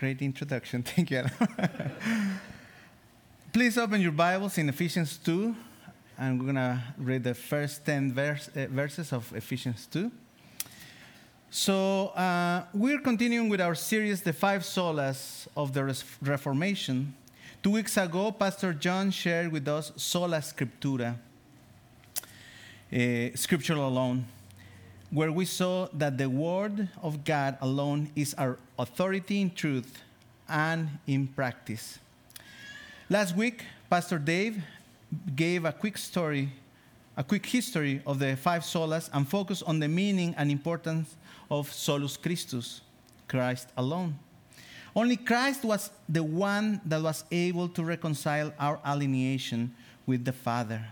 great introduction. Thank you. Please open your Bibles in Ephesians 2, and we're going to read the first 10 verse, uh, verses of Ephesians 2. So, uh, we're continuing with our series, The Five Solas of the Res- Reformation. Two weeks ago, Pastor John shared with us Sola Scriptura, uh, alone, where we saw that the Word of God alone is our authority in truth and in practice. Last week, Pastor Dave gave a quick story, a quick history of the five solas and focused on the meaning and importance of solus Christus, Christ alone. Only Christ was the one that was able to reconcile our alienation with the Father.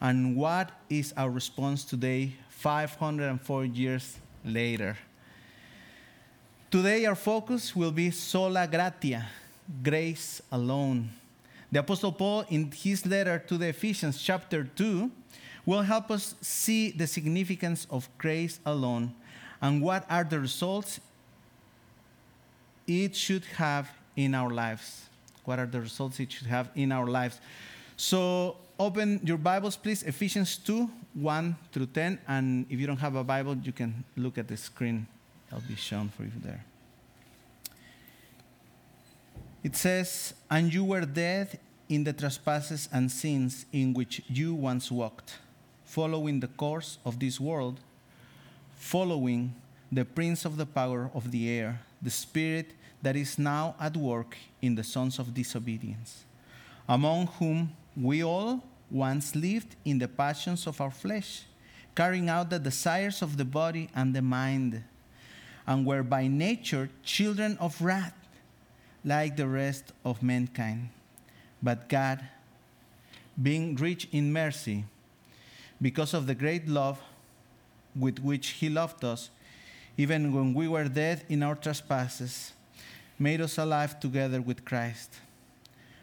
And what is our response today, 504 years later? Today, our focus will be sola gratia, grace alone. The Apostle Paul, in his letter to the Ephesians, chapter 2, will help us see the significance of grace alone and what are the results it should have in our lives. What are the results it should have in our lives? So, open your Bibles, please. Ephesians 2 1 through 10. And if you don't have a Bible, you can look at the screen, it'll be shown for you there. It says, And you were dead in the trespasses and sins in which you once walked, following the course of this world, following the prince of the power of the air, the spirit that is now at work in the sons of disobedience, among whom we all once lived in the passions of our flesh, carrying out the desires of the body and the mind, and were by nature children of wrath like the rest of mankind. But God, being rich in mercy, because of the great love with which He loved us, even when we were dead in our trespasses, made us alive together with Christ.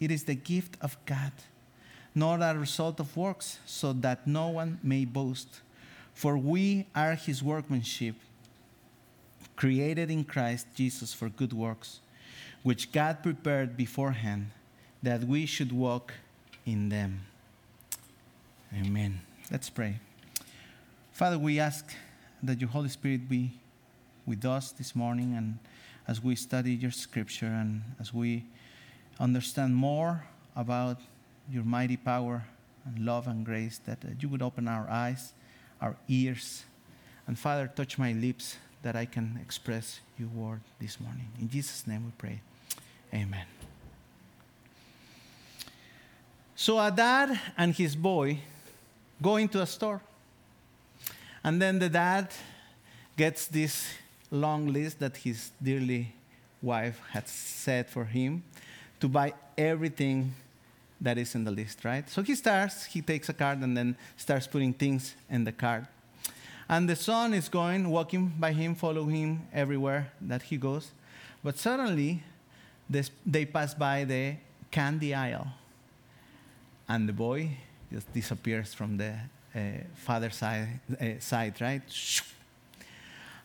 it is the gift of God, not a result of works, so that no one may boast. For we are his workmanship, created in Christ Jesus for good works which God prepared beforehand that we should walk in them. Amen. Let's pray. Father, we ask that your Holy Spirit be with us this morning and as we study your scripture and as we understand more about your mighty power and love and grace, that uh, you would open our eyes, our ears, and Father, touch my lips that I can express your word this morning. In Jesus' name we pray. Amen. So a dad and his boy go into a store. And then the dad gets this long list that his dearly wife had set for him to buy everything that is in the list, right? So he starts, he takes a card and then starts putting things in the card. And the son is going, walking by him, following him everywhere that he goes. But suddenly, this, they pass by the candy aisle. And the boy just disappears from the uh, father's side, uh, side, right?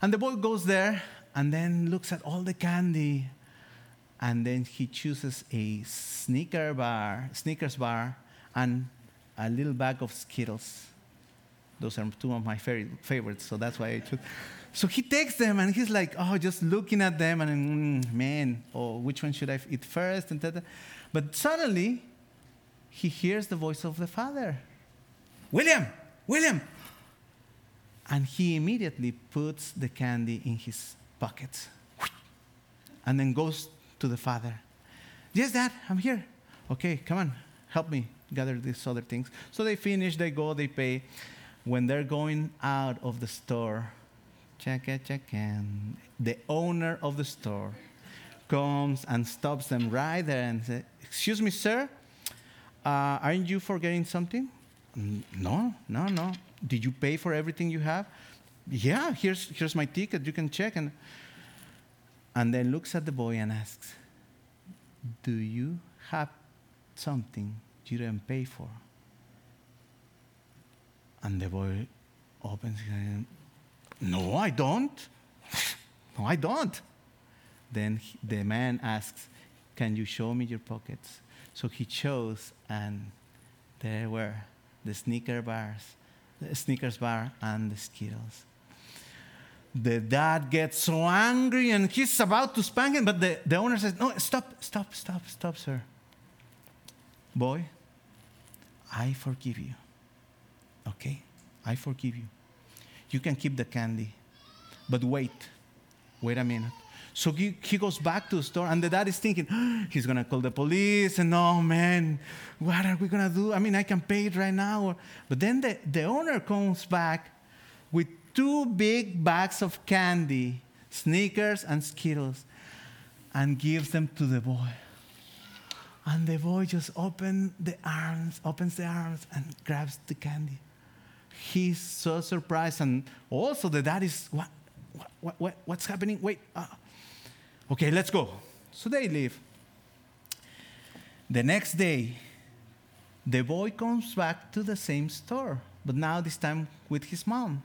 And the boy goes there and then looks at all the candy. And then he chooses a Snicker bar, Snickers bar and a little bag of Skittles. Those are two of my favorites, so that's why I chose. So he takes them and he's like, oh, just looking at them and mm, man, oh, which one should I eat first? And that. But suddenly, he hears the voice of the father, William, William. And he immediately puts the candy in his pocket and then goes to the father. Yes, dad, I'm here. Okay, come on, help me gather these other things. So they finish, they go, they pay when they're going out of the store, check it, check in, the owner of the store comes and stops them right there and says, Excuse me, sir, uh, aren't you forgetting something? No, no, no. Did you pay for everything you have? Yeah, here's, here's my ticket. You can check. And, and then looks at the boy and asks, Do you have something you didn't pay for? And the boy opens his hand. No, I don't. no, I don't. Then the man asks, Can you show me your pockets? So he chose, and there were the Snicker bars, the Snickers bar, and the Skittles. The dad gets so angry and he's about to spank him, but the, the owner says, No, stop, stop, stop, stop, sir. Boy, I forgive you. Okay? I forgive you. You can keep the candy. But wait, wait a minute. So he, he goes back to the store, and the dad is thinking, he's gonna call the police, and oh man, what are we gonna do? I mean, I can pay it right now. But then the, the owner comes back with two big bags of candy, Snickers and Skittles, and gives them to the boy. And the boy just opens the arms, opens the arms, and grabs the candy. He's so surprised, and also the dad is, what, what, what what's happening? Wait, uh, okay, let's go. So they leave. The next day, the boy comes back to the same store, but now this time with his mom.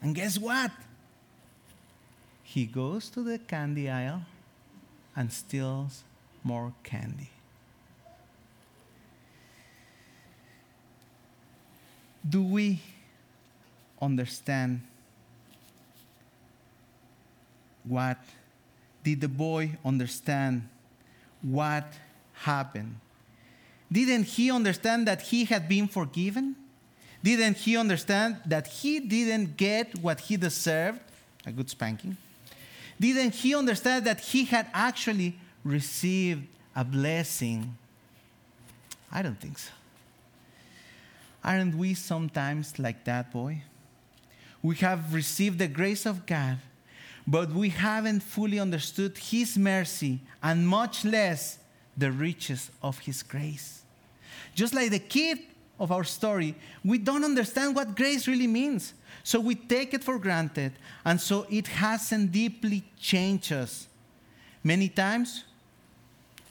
And guess what? He goes to the candy aisle and steals more candy. Do we understand what did the boy understand what happened? Didn't he understand that he had been forgiven? Didn't he understand that he didn't get what he deserved? A good spanking. Didn't he understand that he had actually received a blessing? I don't think so. Aren't we sometimes like that boy? We have received the grace of God, but we haven't fully understood His mercy and much less the riches of His grace. Just like the kid of our story, we don't understand what grace really means. So we take it for granted, and so it hasn't deeply changed us. Many times,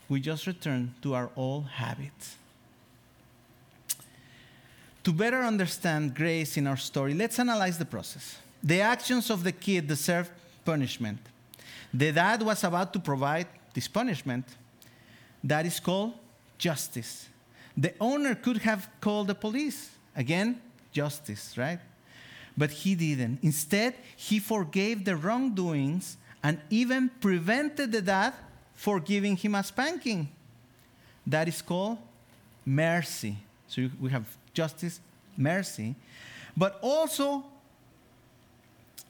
we just return to our old habits. To better understand grace in our story, let's analyze the process. The actions of the kid deserved punishment. The dad was about to provide this punishment. That is called justice. The owner could have called the police. Again, justice, right? But he didn't. Instead, he forgave the wrongdoings and even prevented the dad for giving him a spanking. That is called mercy. So we have justice, mercy, but also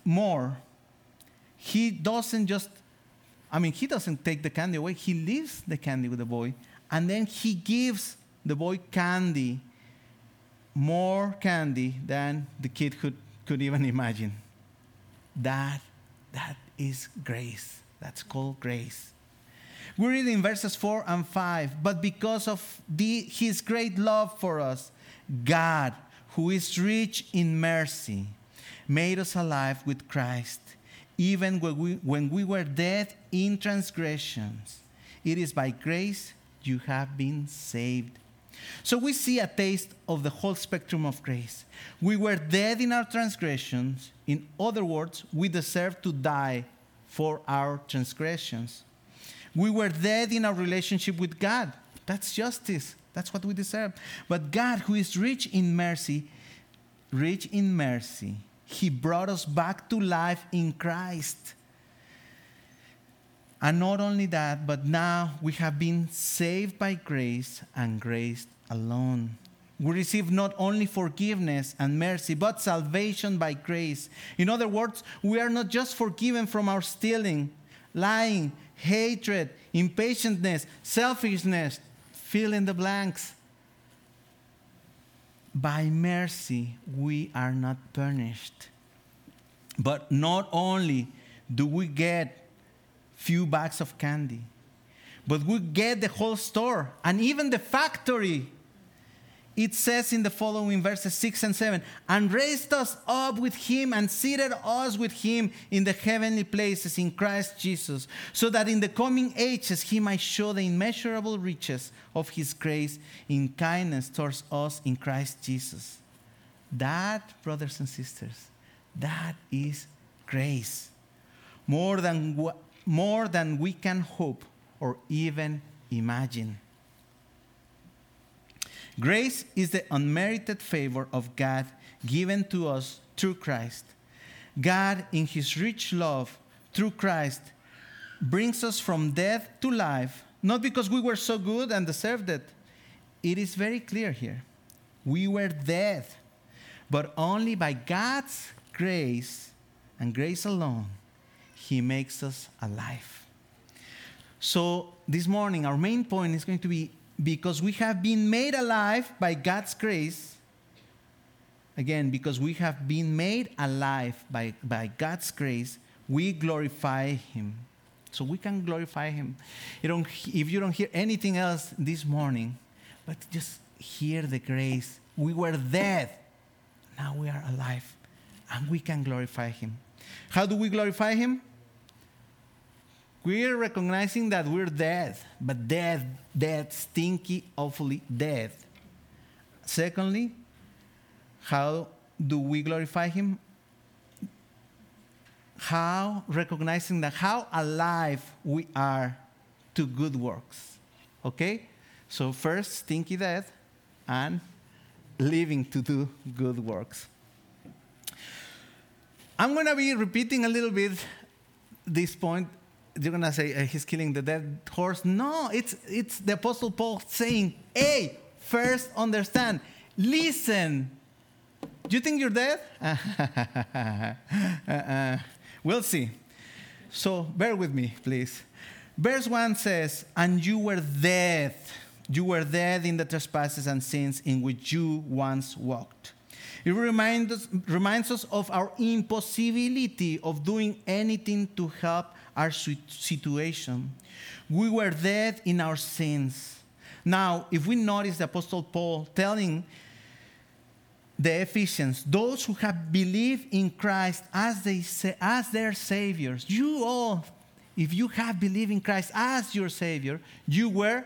more. He doesn't just, I mean, he doesn't take the candy away, he leaves the candy with the boy, and then he gives the boy candy, more candy than the kid could, could even imagine. That, that is grace. That's called grace. We read in verses 4 and 5, but because of the, his great love for us, God, who is rich in mercy, made us alive with Christ, even when we, when we were dead in transgressions. It is by grace you have been saved. So we see a taste of the whole spectrum of grace. We were dead in our transgressions. In other words, we deserve to die for our transgressions. We were dead in our relationship with God. That's justice. That's what we deserve. But God, who is rich in mercy, rich in mercy, He brought us back to life in Christ. And not only that, but now we have been saved by grace and grace alone. We receive not only forgiveness and mercy, but salvation by grace. In other words, we are not just forgiven from our stealing, lying, hatred, impatientness, selfishness, fill in the blanks. By mercy, we are not punished. But not only do we get few bags of candy, but we get the whole store and even the factory. It says in the following verses 6 and 7 and raised us up with him and seated us with him in the heavenly places in Christ Jesus, so that in the coming ages he might show the immeasurable riches of his grace in kindness towards us in Christ Jesus. That, brothers and sisters, that is grace. More than, more than we can hope or even imagine. Grace is the unmerited favor of God given to us through Christ. God, in His rich love through Christ, brings us from death to life, not because we were so good and deserved it. It is very clear here. We were dead, but only by God's grace and grace alone, He makes us alive. So, this morning, our main point is going to be because we have been made alive by God's grace. Again, because we have been made alive by, by God's grace, we glorify Him. So we can glorify Him. You don't, if you don't hear anything else this morning, but just hear the grace. We were dead, now we are alive, and we can glorify Him. How do we glorify Him? We're recognizing that we're dead, but dead, dead, stinky, awfully dead. Secondly, how do we glorify Him? How recognizing that how alive we are to good works. Okay? So, first, stinky dead, and living to do good works. I'm going to be repeating a little bit this point you're gonna say uh, he's killing the dead horse. No, it's it's the apostle Paul saying, "Hey, first understand, listen." Do you think you're dead? uh, we'll see. So bear with me, please. Verse 1 says, And you were dead. You were dead in the trespasses and sins in which you once walked. It reminds us, reminds us of our impossibility of doing anything to help our situation. We were dead in our sins. Now, if we notice the Apostle Paul telling the Ephesians, those who have believed in Christ as, they say, as their saviors, you all, if you have believed in Christ as your savior, you were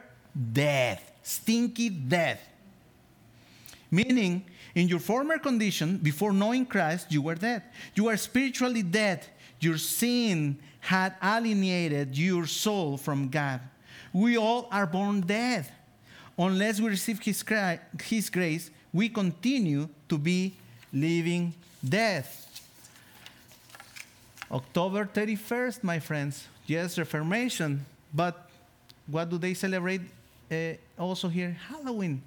dead, stinky dead. Meaning, in your former condition, before knowing Christ, you were dead. You are spiritually dead. Your sin had alienated your soul from God. We all are born dead. Unless we receive His, His grace, we continue to be living death. October 31st, my friends. Yes, Reformation. But what do they celebrate uh, also here? Halloween.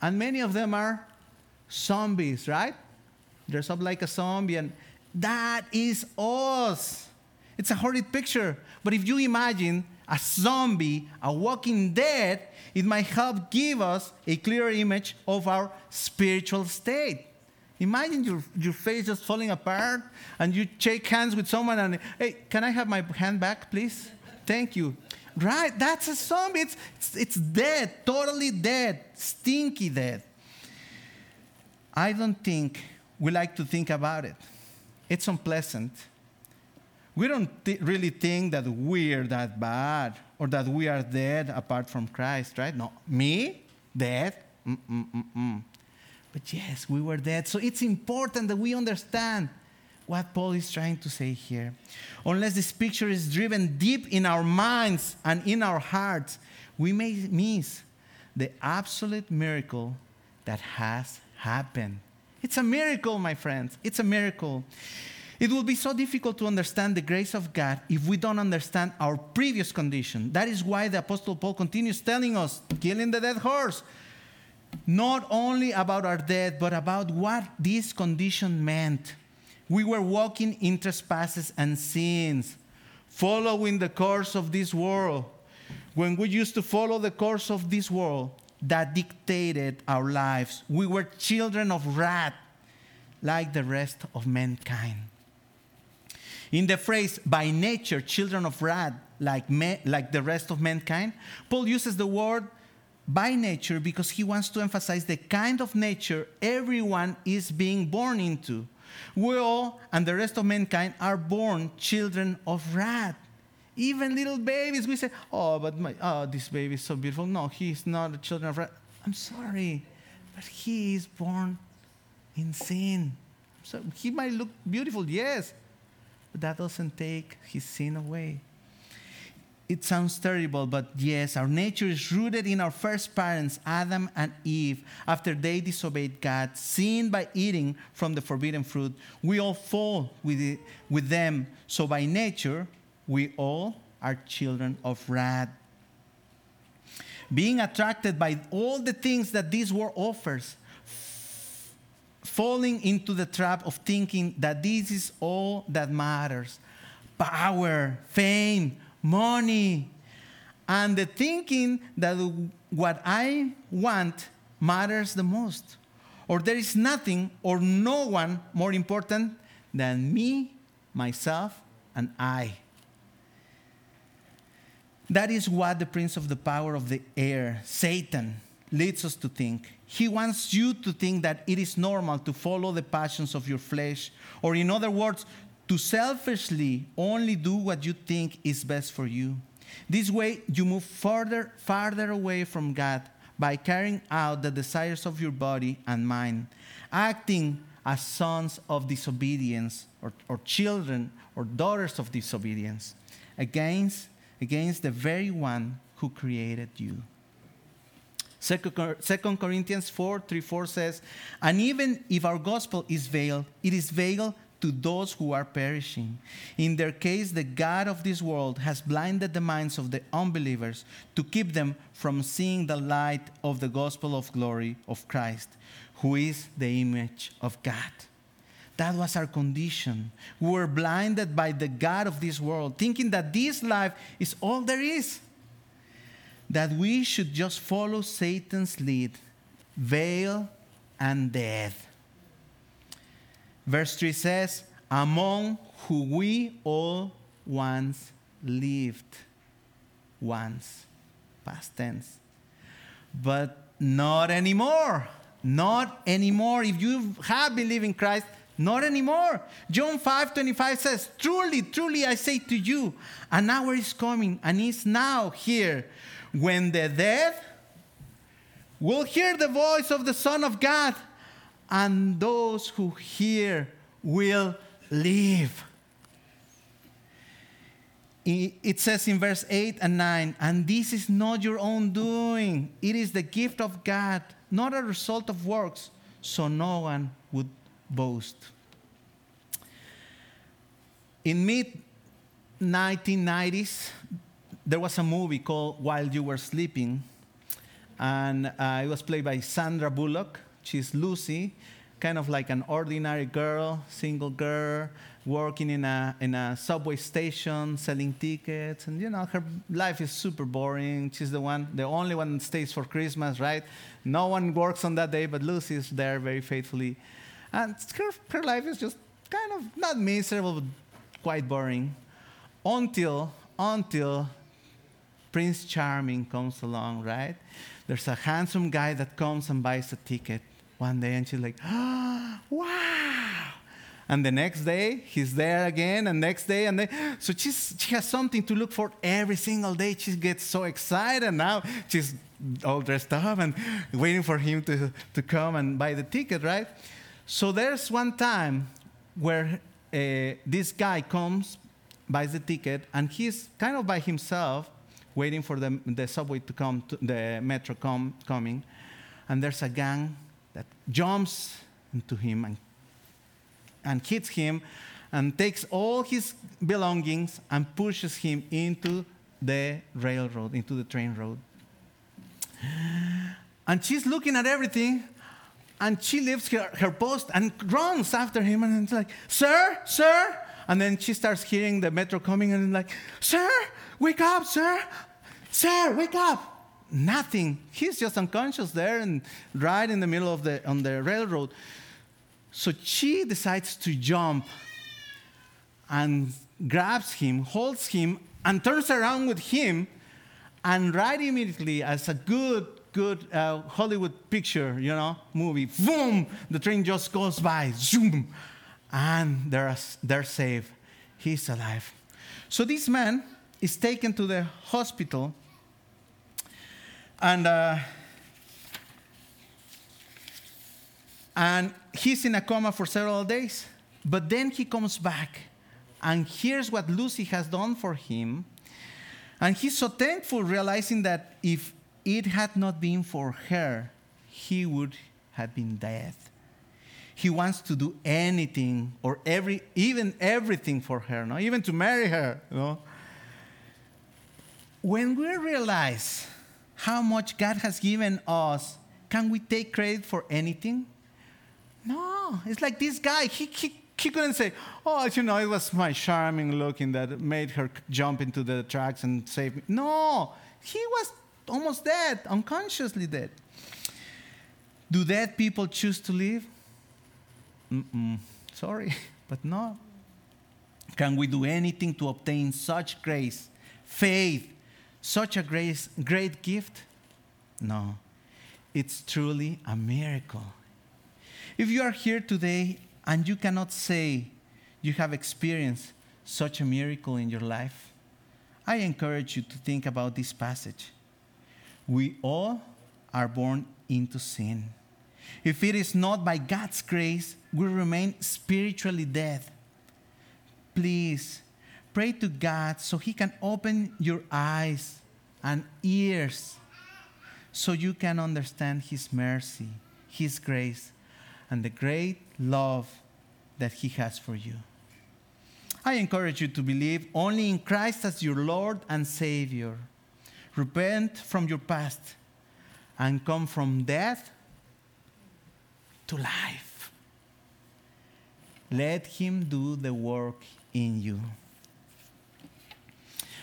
And many of them are zombies, right? Dress up like a zombie, and that is us. It's a horrid picture. But if you imagine a zombie, a walking dead, it might help give us a clearer image of our spiritual state. Imagine your, your face just falling apart and you shake hands with someone and, hey, can I have my hand back, please? Thank you. Right? That's a zombie. It's, it's, it's dead, totally dead, stinky dead. I don't think we like to think about it. It's unpleasant we don't th- really think that we're that bad or that we are dead apart from Christ, right? No, me, dead? Mm-mm-mm-mm. But yes, we were dead. So it's important that we understand what Paul is trying to say here. Unless this picture is driven deep in our minds and in our hearts, we may miss the absolute miracle that has happened. It's a miracle, my friends. It's a miracle. It will be so difficult to understand the grace of God if we don't understand our previous condition. That is why the Apostle Paul continues telling us, killing the dead horse, not only about our death, but about what this condition meant. We were walking in trespasses and sins, following the course of this world. When we used to follow the course of this world that dictated our lives, we were children of wrath like the rest of mankind. In the phrase, by nature, children of wrath, like, me, like the rest of mankind, Paul uses the word by nature because he wants to emphasize the kind of nature everyone is being born into. We all and the rest of mankind are born children of wrath. Even little babies, we say, oh, but my, oh, this baby is so beautiful. No, he's not a children of wrath. I'm sorry, but he is born in sin. So he might look beautiful, yes, but that doesn't take his sin away. It sounds terrible, but yes, our nature is rooted in our first parents, Adam and Eve. After they disobeyed God, sinned by eating from the forbidden fruit, we all fall with, it, with them. So by nature, we all are children of wrath. Being attracted by all the things that this world offers, falling into the trap of thinking that this is all that matters power, fame, money, and the thinking that what I want matters the most, or there is nothing or no one more important than me, myself, and I. That is what the prince of the power of the air, Satan, leads us to think. He wants you to think that it is normal to follow the passions of your flesh, or in other words, to selfishly only do what you think is best for you. This way, you move further, farther away from God by carrying out the desires of your body and mind, acting as sons of disobedience or, or children or daughters of disobedience against, against the very one who created you. Second Corinthians 4 3 4 says, And even if our gospel is veiled, it is veiled to those who are perishing. In their case, the God of this world has blinded the minds of the unbelievers to keep them from seeing the light of the gospel of glory of Christ, who is the image of God. That was our condition. We were blinded by the God of this world, thinking that this life is all there is. That we should just follow Satan's lead, veil and death. Verse 3 says, Among who we all once lived. Once. Past tense. But not anymore. Not anymore. If you have believed in Christ, not anymore. John 5 25 says, Truly, truly, I say to you, an hour is coming and is now here when the dead will hear the voice of the Son of God and those who hear will live. It says in verse 8 and 9, and this is not your own doing, it is the gift of God, not a result of works, so no one would boast. In mid 1990s, there was a movie called While You Were Sleeping, and uh, it was played by Sandra Bullock She's Lucy, kind of like an ordinary girl, single girl, working in a, in a subway station, selling tickets. And, you know, her life is super boring. She's the one, the only one that stays for Christmas, right? No one works on that day, but Lucy is there very faithfully. And her, her life is just kind of not miserable, but quite boring. Until, until Prince Charming comes along, right? There's a handsome guy that comes and buys a ticket one day and she's like, oh, wow. And the next day, he's there again, and next day, and then, so she's, she has something to look for every single day. She gets so excited now. She's all dressed up and waiting for him to, to come and buy the ticket, right? So there's one time where uh, this guy comes, buys the ticket, and he's kind of by himself, waiting for the, the subway to come, to the metro com, coming, and there's a gang that jumps into him and, and hits him and takes all his belongings and pushes him into the railroad, into the train road. And she's looking at everything and she leaves her, her post and runs after him and it's like, Sir, sir. And then she starts hearing the metro coming and like, Sir, wake up, sir. Sir, wake up nothing. He's just unconscious there and right in the middle of the on the railroad. So she decides to jump. and grabs him, holds him, and turns around with him. And right immediately, as a good, good uh, Hollywood picture, you know, movie, boom, the train just goes by, zoom, and they're, they're saved. He's alive. So this man is taken to the hospital, and uh, and he's in a coma for several days. But then he comes back, and here's what Lucy has done for him. And he's so thankful, realizing that if it had not been for her, he would have been dead. He wants to do anything or every, even everything for her, no? even to marry her. When we realize how much God has given us, can we take credit for anything? No, it's like this guy. He, he, he couldn't say, oh, you know, it was my charming looking that made her jump into the tracks and save me. No, he was almost dead, unconsciously dead. Do dead people choose to live? Mm-mm. Sorry, but no. Can we do anything to obtain such grace, faith, such a grace, great gift? No. It's truly a miracle. If you are here today and you cannot say you have experienced such a miracle in your life, I encourage you to think about this passage. We all are born into sin. If it is not by God's grace, we remain spiritually dead. Please pray to God so He can open your eyes and ears so you can understand His mercy, His grace, and the great love that He has for you. I encourage you to believe only in Christ as your Lord and Savior. Repent from your past and come from death to life. Let Him do the work in you.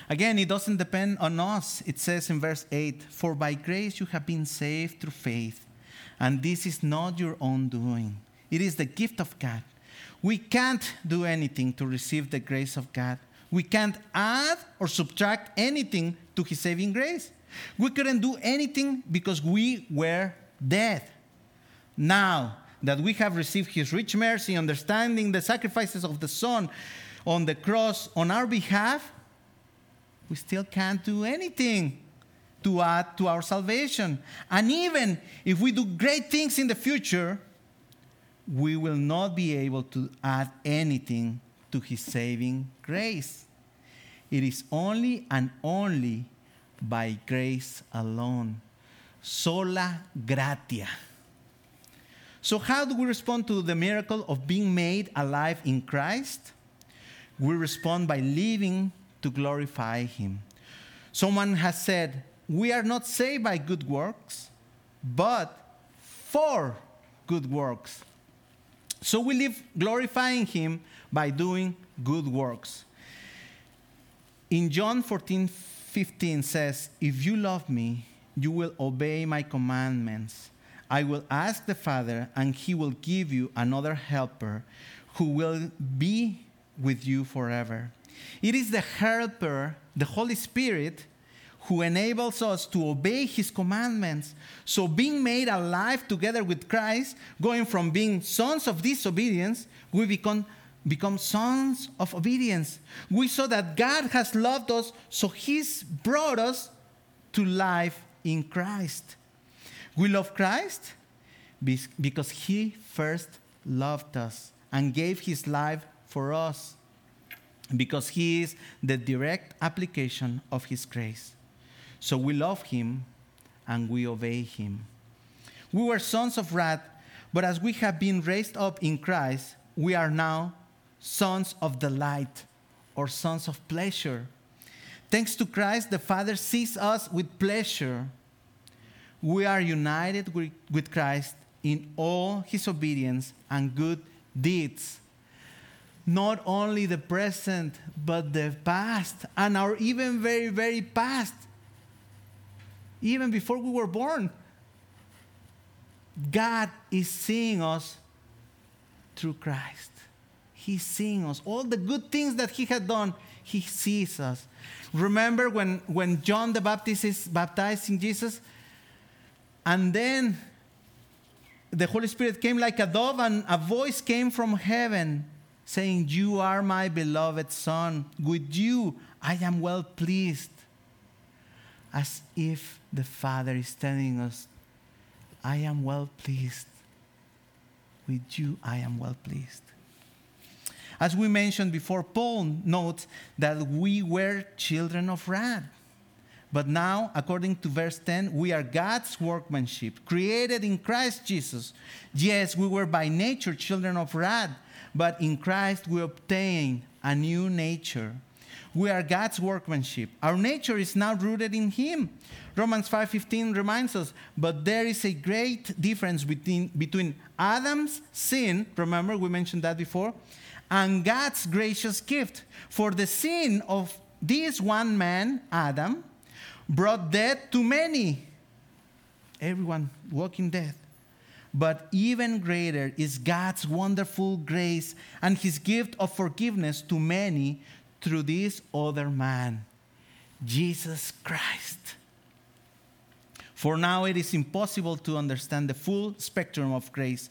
Again, it doesn't depend on us. It says in verse 8 For by grace you have been saved through faith and this is not your own doing, it is the gift of God. We can't do anything to receive the grace of God. We can't add or subtract anything to His saving grace. We couldn't do anything because we were dead. Now that we have received His rich mercy, understanding the sacrifices of the Son on the cross on our behalf, we still can't do anything to add to our salvation. And even if we do great things in the future, we will not be able to add anything to his saving grace. It is only and only by grace alone. Sola gratia. So, how do we respond to the miracle of being made alive in Christ? We respond by living to glorify Him. Someone has said, we are not saved by good works, but for good works. So we live glorifying Him by doing good works. In John 14 15 says, If you love me, you will obey my commandments. I will ask the Father, and he will give you another helper who will be with you forever. It is the helper, the Holy Spirit, who enables us to obey his commandments. So, being made alive together with Christ, going from being sons of disobedience, we become, become sons of obedience. We saw that God has loved us, so he's brought us to life in Christ. We love Christ because he first loved us and gave his life for us because he is the direct application of his grace. So we love him and we obey him. We were sons of wrath, but as we have been raised up in Christ, we are now sons of the light or sons of pleasure. Thanks to Christ, the Father sees us with pleasure. We are united with Christ in all his obedience and good deeds. Not only the present, but the past and our even very, very past even before we were born. God is seeing us through Christ. He's seeing us. All the good things that He had done, He sees us. Remember when, when John the Baptist is baptizing Jesus? And then the Holy Spirit came like a dove, and a voice came from heaven saying, You are my beloved Son. With you I am well pleased. As if the Father is telling us, I am well pleased. With you I am well pleased. As we mentioned before, Paul notes that we were children of wrath. But now, according to verse 10, we are God's workmanship, created in Christ Jesus. Yes, we were by nature children of wrath, but in Christ we obtain a new nature. We are God's workmanship. Our nature is now rooted in him. Romans 5:15 reminds us, but there is a great difference between, between Adam's sin, remember we mentioned that before, and God's gracious gift. For the sin of this one man, Adam, brought death to many. Everyone walking death. But even greater is God's wonderful grace and his gift of forgiveness to many through this other man, Jesus Christ. For now, it is impossible to understand the full spectrum of grace.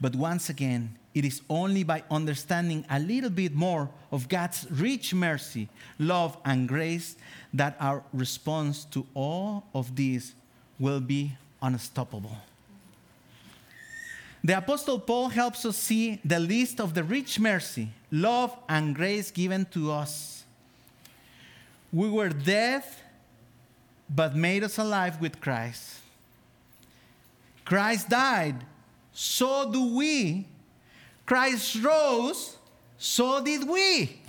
But once again, it is only by understanding a little bit more of God's rich mercy, love, and grace that our response to all of this will be unstoppable. The Apostle Paul helps us see the list of the rich mercy, love, and grace given to us. We were dead, but made us alive with Christ. Christ died, so do we. Christ rose, so did we.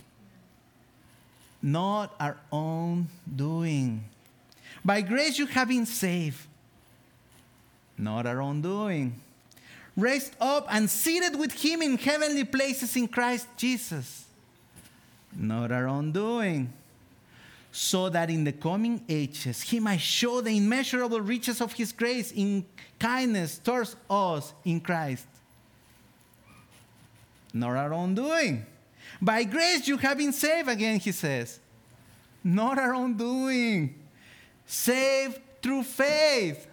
Not our own doing. By grace you have been saved, not our own doing raised up and seated with him in heavenly places in Christ Jesus. Not our own doing. So that in the coming ages he might show the immeasurable riches of his grace in kindness towards us in Christ. Not our own doing. By grace you have been saved, again, he says. Not our own doing. Saved through faith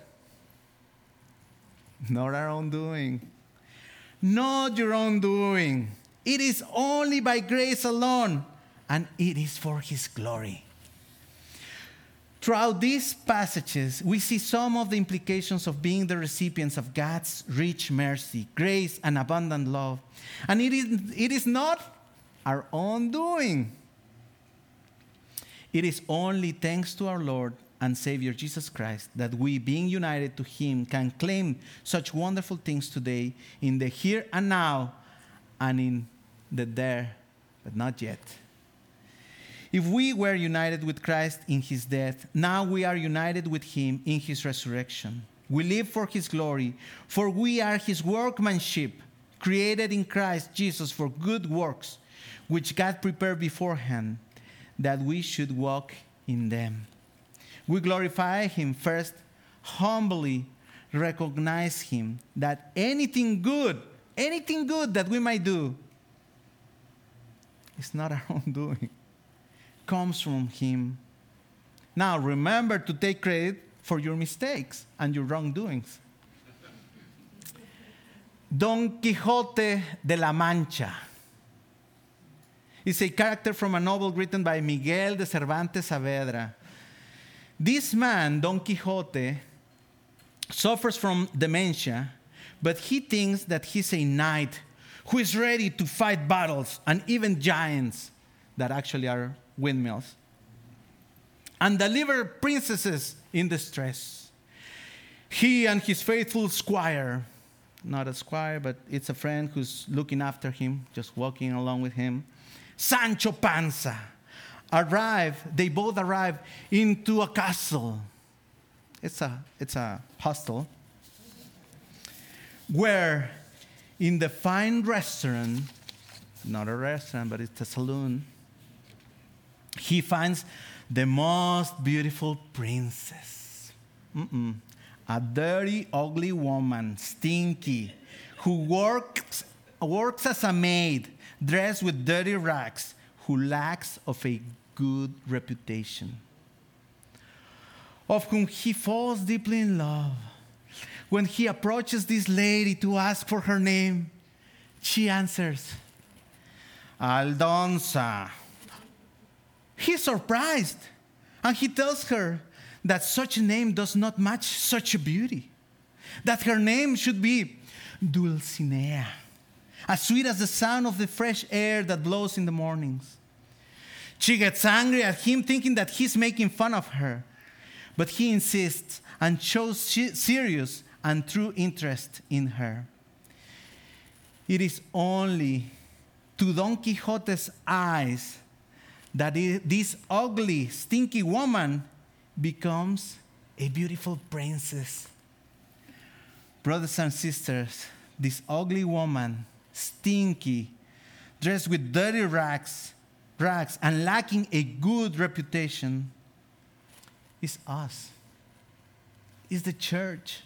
not our own doing. Not your own doing. It is only by grace alone, and it is for His glory. Throughout these passages, we see some of the implications of being the recipients of God's rich mercy, grace, and abundant love. And it is, it is not our own doing. It is only thanks to our Lord and Savior Jesus Christ, that we, being united to Him, can claim such wonderful things today in the here and now and in the there, but not yet. If we were united with Christ in His death, now we are united with Him in His resurrection. We live for His glory, for we are His workmanship, created in Christ Jesus for good works, which God prepared beforehand that we should walk in them. We glorify Him first, humbly recognize Him that anything good, anything good that we might do, is not our own doing, comes from Him. Now, remember to take credit for your mistakes and your wrongdoings. Don Quixote de la Mancha is a character from a novel written by Miguel de Cervantes Saavedra. This man, Don Quixote, suffers from dementia, but he thinks that he's a knight who is ready to fight battles and even giants that actually are windmills and deliver princesses in distress. He and his faithful squire, not a squire, but it's a friend who's looking after him, just walking along with him, Sancho Panza arrive, they both arrive into a castle. It's a, it's a hostel where in the fine restaurant, not a restaurant, but it's a saloon, he finds the most beautiful princess. Mm-mm. A dirty, ugly woman, stinky, who works, works as a maid, dressed with dirty rags, who lacks of a good reputation, of whom he falls deeply in love. When he approaches this lady to ask for her name, she answers, Aldonza. He's surprised, and he tells her that such a name does not match such a beauty, that her name should be Dulcinea, as sweet as the sound of the fresh air that blows in the mornings. She gets angry at him, thinking that he's making fun of her. But he insists and shows serious and true interest in her. It is only to Don Quixote's eyes that this ugly, stinky woman becomes a beautiful princess. Brothers and sisters, this ugly woman, stinky, dressed with dirty rags, rags and lacking a good reputation, is us, is the church.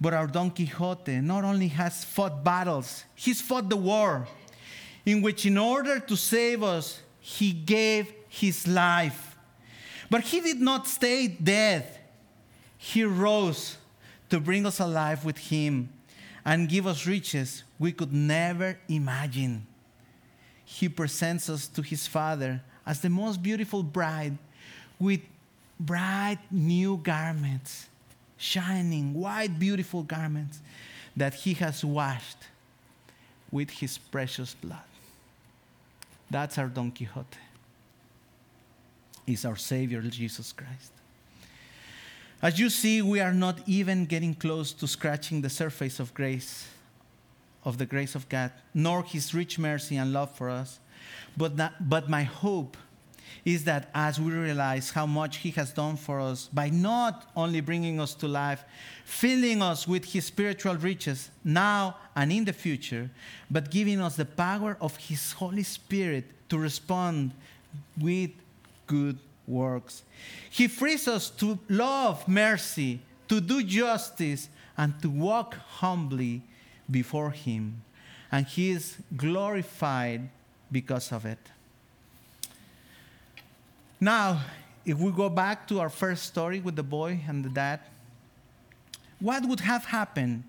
But our Don Quixote not only has fought battles, he's fought the war in which, in order to save us, he gave his life. But he did not stay dead, he rose to bring us alive with him and give us riches we could never imagine. He presents us to his Father as the most beautiful bride with bright new garments shining, white, beautiful garments that he has washed with his precious blood. That's our Don Quixote. Is our Savior Jesus Christ. As you see, we are not even getting close to scratching the surface of grace, of the grace of God, nor His rich mercy and love for us. But, but my hope is that as we realize how much He has done for us by not only bringing us to life, filling us with His spiritual riches now and in the future, but giving us the power of His Holy Spirit to respond with good works. He frees us to love mercy, to do justice, and to walk humbly before Him. And He is glorified because of it. Now, if we go back to our first story with the boy and the dad, what would have happened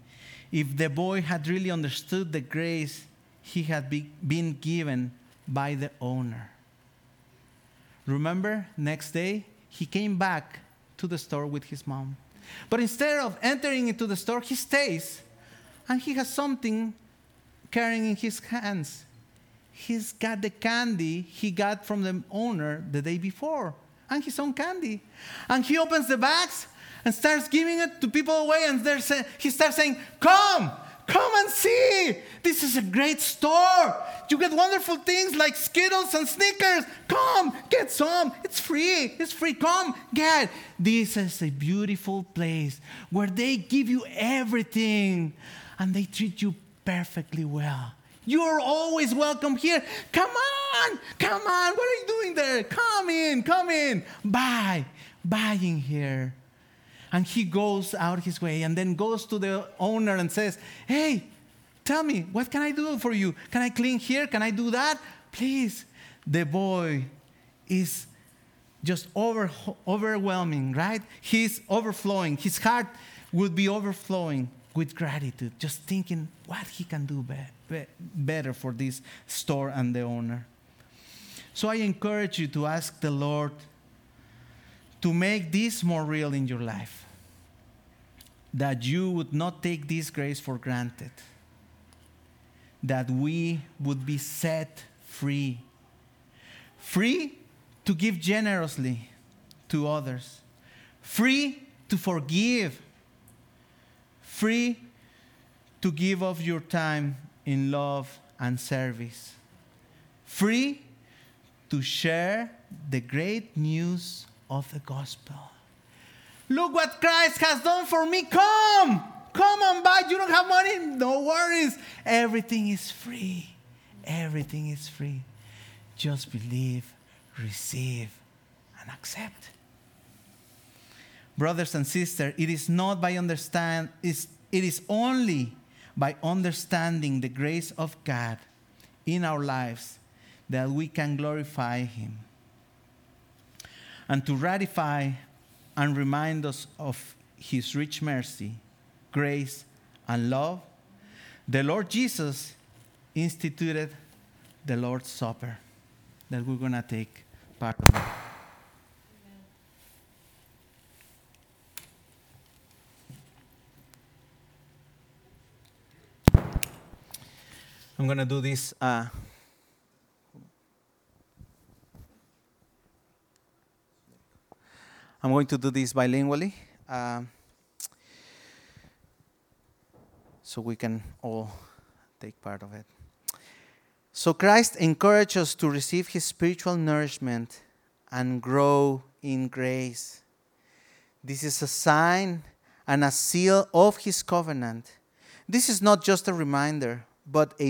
if the boy had really understood the grace he had be, been given by the owner? Remember, next day, he came back to the store with his mom. But instead of entering into the store, he stays and he has something carrying in his hands he's got the candy he got from the owner the day before and his own candy. And he opens the bags and starts giving it to people away. And he starts saying, Come, come and see. This is a great store. You get wonderful things like Skittles and Snickers. Come, get some. It's free. It's free. Come, get. This is a beautiful place where they give you everything and they treat you perfectly well. You're always welcome here. Come on, come on. What are you doing there? Come in, come in. Buy, buying here. And he goes out his way and then goes to the owner and says, Hey, tell me, what can I do for you? Can I clean here? Can I do that? Please. The boy is just over, overwhelming, right? He's overflowing. His heart would be overflowing with gratitude, just thinking what he can do be, be, better for this store and the owner. So I encourage you to ask the Lord to make this more real in your life. That you would not take this grace for granted. That we would be set free. Free to give generously to others. Free to forgive free to give of your time in love and service, free to share the great news of the gospel. Look what Christ has done for me. Come, come on by. You don't have money? No worries. Everything is free. Everything is free. Just believe, receive, and accept brothers and sisters, it is not by understand, it is only by understanding the grace of God in our lives that we can glorify Him. And to ratify and remind us of His rich mercy, grace, and love, the Lord Jesus instituted the Lord's Supper that we're going to take part of. I'm going to do this. Uh, I'm going to do this bilingually. Um, so we can all take part of it. So Christ encourages us to receive his spiritual nourishment and grow in grace. This is a sign and a seal of his covenant. This is not just a reminder, but a